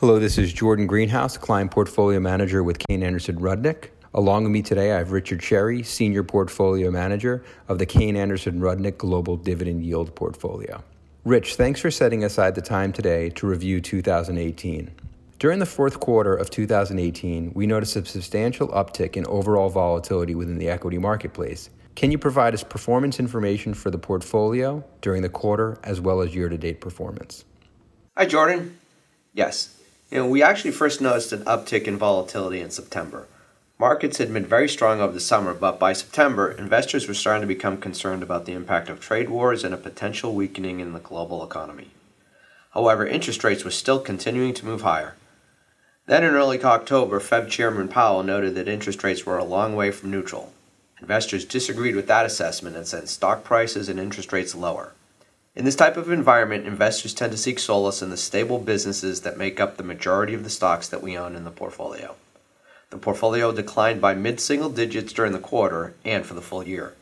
Hello, this is Jordan Greenhouse, Client Portfolio Manager with Kayne Anderson Rudnick. Along with me today, I have Richard Sherry, Senior Portfolio Manager of the Kayne Anderson Rudnick Global Dividend Yield Portfolio. Rich, thanks for setting aside the time today to review 2018. During the fourth quarter of 2018, we noticed a substantial uptick in overall volatility within the equity marketplace. Can you provide us performance information for the portfolio during the quarter as well as year to date performance? Hi, Jordan. Yes, you know, we actually first noticed an uptick in volatility in September. Markets had been very strong over the summer, but by September, investors were starting to become concerned about the impact of trade wars and a potential weakening in the global economy. However, interest rates were still continuing to move higher. Then in early October, Fed Chairman Powell noted that interest rates were a long way from neutral. Investors disagreed with that assessment and sent stock prices and interest rates lower. In this type of environment, investors tend to seek solace in the stable businesses that make up the majority of the stocks that we own in the portfolio. The portfolio declined by mid single digits during the quarter and for the full year.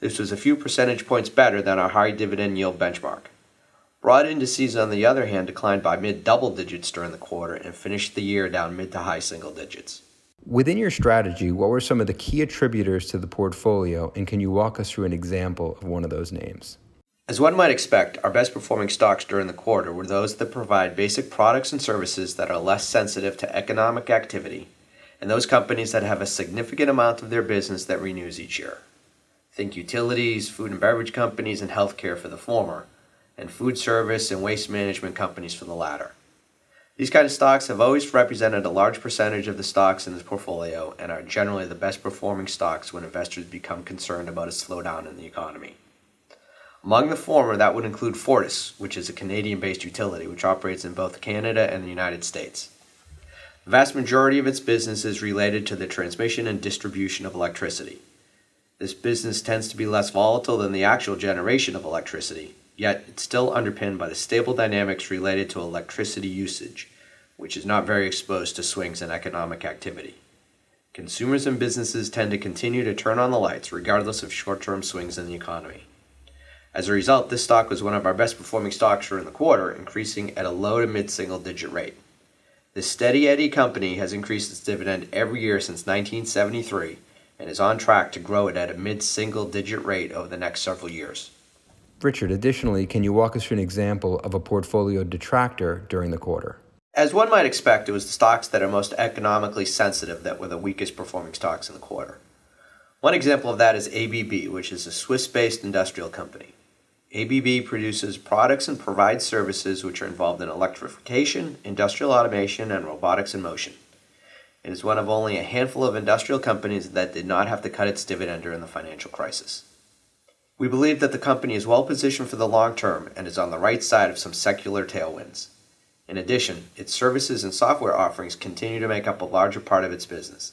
This was a few percentage points better than our high dividend yield benchmark. Broad indices, on the other hand, declined by mid double digits during the quarter and finished the year down mid to high single digits. Within your strategy, what were some of the key attributors to the portfolio, and can you walk us through an example of one of those names? As one might expect, our best performing stocks during the quarter were those that provide basic products and services that are less sensitive to economic activity, and those companies that have a significant amount of their business that renews each year. Think utilities, food and beverage companies, and healthcare for the former, and food service and waste management companies for the latter. These kind of stocks have always represented a large percentage of the stocks in this portfolio and are generally the best performing stocks when investors become concerned about a slowdown in the economy. Among the former, that would include Fortis, which is a Canadian based utility which operates in both Canada and the United States. The vast majority of its business is related to the transmission and distribution of electricity. This business tends to be less volatile than the actual generation of electricity, yet it's still underpinned by the stable dynamics related to electricity usage, which is not very exposed to swings in economic activity. Consumers and businesses tend to continue to turn on the lights regardless of short term swings in the economy. As a result, this stock was one of our best performing stocks during the quarter, increasing at a low to mid single digit rate. The steady Eddie company has increased its dividend every year since 1973 and is on track to grow it at a mid single digit rate over the next several years. Richard, additionally, can you walk us through an example of a portfolio detractor during the quarter? As one might expect, it was the stocks that are most economically sensitive that were the weakest performing stocks in the quarter. One example of that is ABB, which is a Swiss based industrial company. ABB produces products and provides services which are involved in electrification, industrial automation, and robotics in motion. It is one of only a handful of industrial companies that did not have to cut its dividend during the financial crisis. We believe that the company is well positioned for the long term and is on the right side of some secular tailwinds. In addition, its services and software offerings continue to make up a larger part of its business.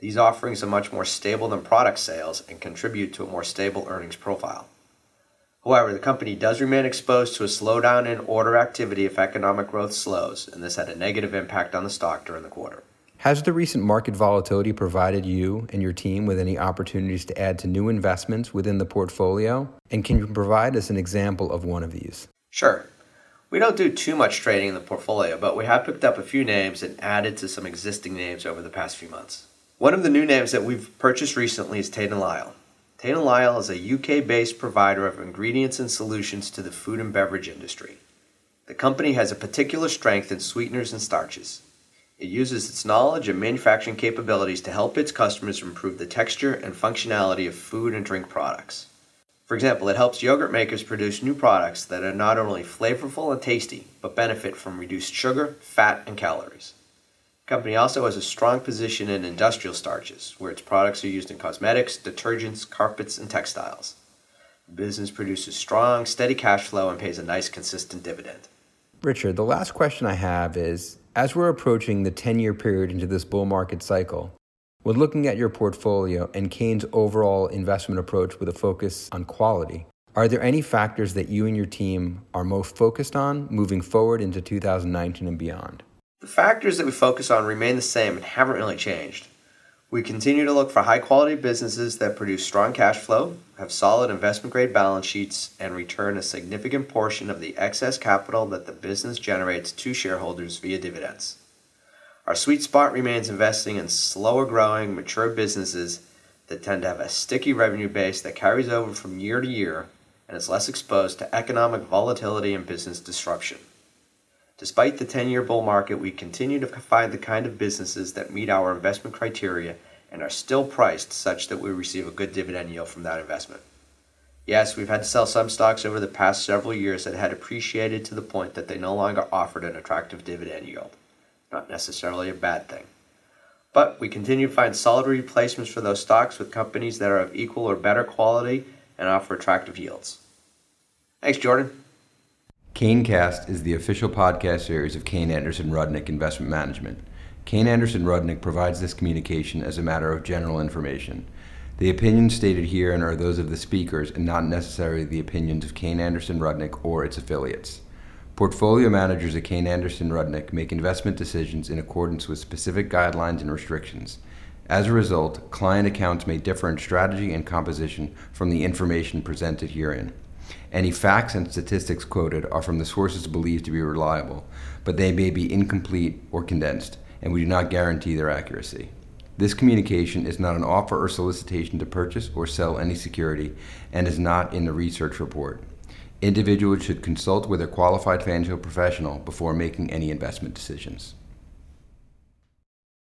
These offerings are much more stable than product sales and contribute to a more stable earnings profile. However, the company does remain exposed to a slowdown in order activity if economic growth slows, and this had a negative impact on the stock during the quarter. Has the recent market volatility provided you and your team with any opportunities to add to new investments within the portfolio? And can you provide us an example of one of these? Sure. We don't do too much trading in the portfolio, but we have picked up a few names and added to some existing names over the past few months. One of the new names that we've purchased recently is Tate & Lyle. Tate & Lyle is a UK-based provider of ingredients and solutions to the food and beverage industry. The company has a particular strength in sweeteners and starches. It uses its knowledge and manufacturing capabilities to help its customers improve the texture and functionality of food and drink products. For example, it helps yogurt makers produce new products that are not only flavorful and tasty, but benefit from reduced sugar, fat, and calories company also has a strong position in industrial starches, where its products are used in cosmetics, detergents, carpets, and textiles. The business produces strong, steady cash flow and pays a nice, consistent dividend. Richard, the last question I have is as we're approaching the 10 year period into this bull market cycle, when looking at your portfolio and Kayne's overall investment approach with a focus on quality, are there any factors that you and your team are most focused on moving forward into 2019 and beyond? The factors that we focus on remain the same and haven't really changed. We continue to look for high quality businesses that produce strong cash flow, have solid investment grade balance sheets, and return a significant portion of the excess capital that the business generates to shareholders via dividends. Our sweet spot remains investing in slower growing, mature businesses that tend to have a sticky revenue base that carries over from year to year and is less exposed to economic volatility and business disruption. Despite the 10 year bull market, we continue to find the kind of businesses that meet our investment criteria and are still priced such that we receive a good dividend yield from that investment. Yes, we've had to sell some stocks over the past several years that had appreciated to the point that they no longer offered an attractive dividend yield. Not necessarily a bad thing. But we continue to find solid replacements for those stocks with companies that are of equal or better quality and offer attractive yields. Thanks, Jordan. KayneCast is the official podcast series of Kayne Anderson Rudnick Investment Management. Kayne Anderson Rudnick provides this communication as a matter of general information. The opinions stated herein are those of the speakers and not necessarily the opinions of Kayne Anderson Rudnick or its affiliates. Portfolio managers at Kayne Anderson Rudnick make investment decisions in accordance with specific guidelines and restrictions. As a result, client accounts may differ in strategy and composition from the information presented herein. Any facts and statistics quoted are from the sources believed to be reliable, but they may be incomplete or condensed, and we do not guarantee their accuracy. This communication is not an offer or solicitation to purchase or sell any security and is not in the research report. Individuals should consult with a qualified financial professional before making any investment decisions.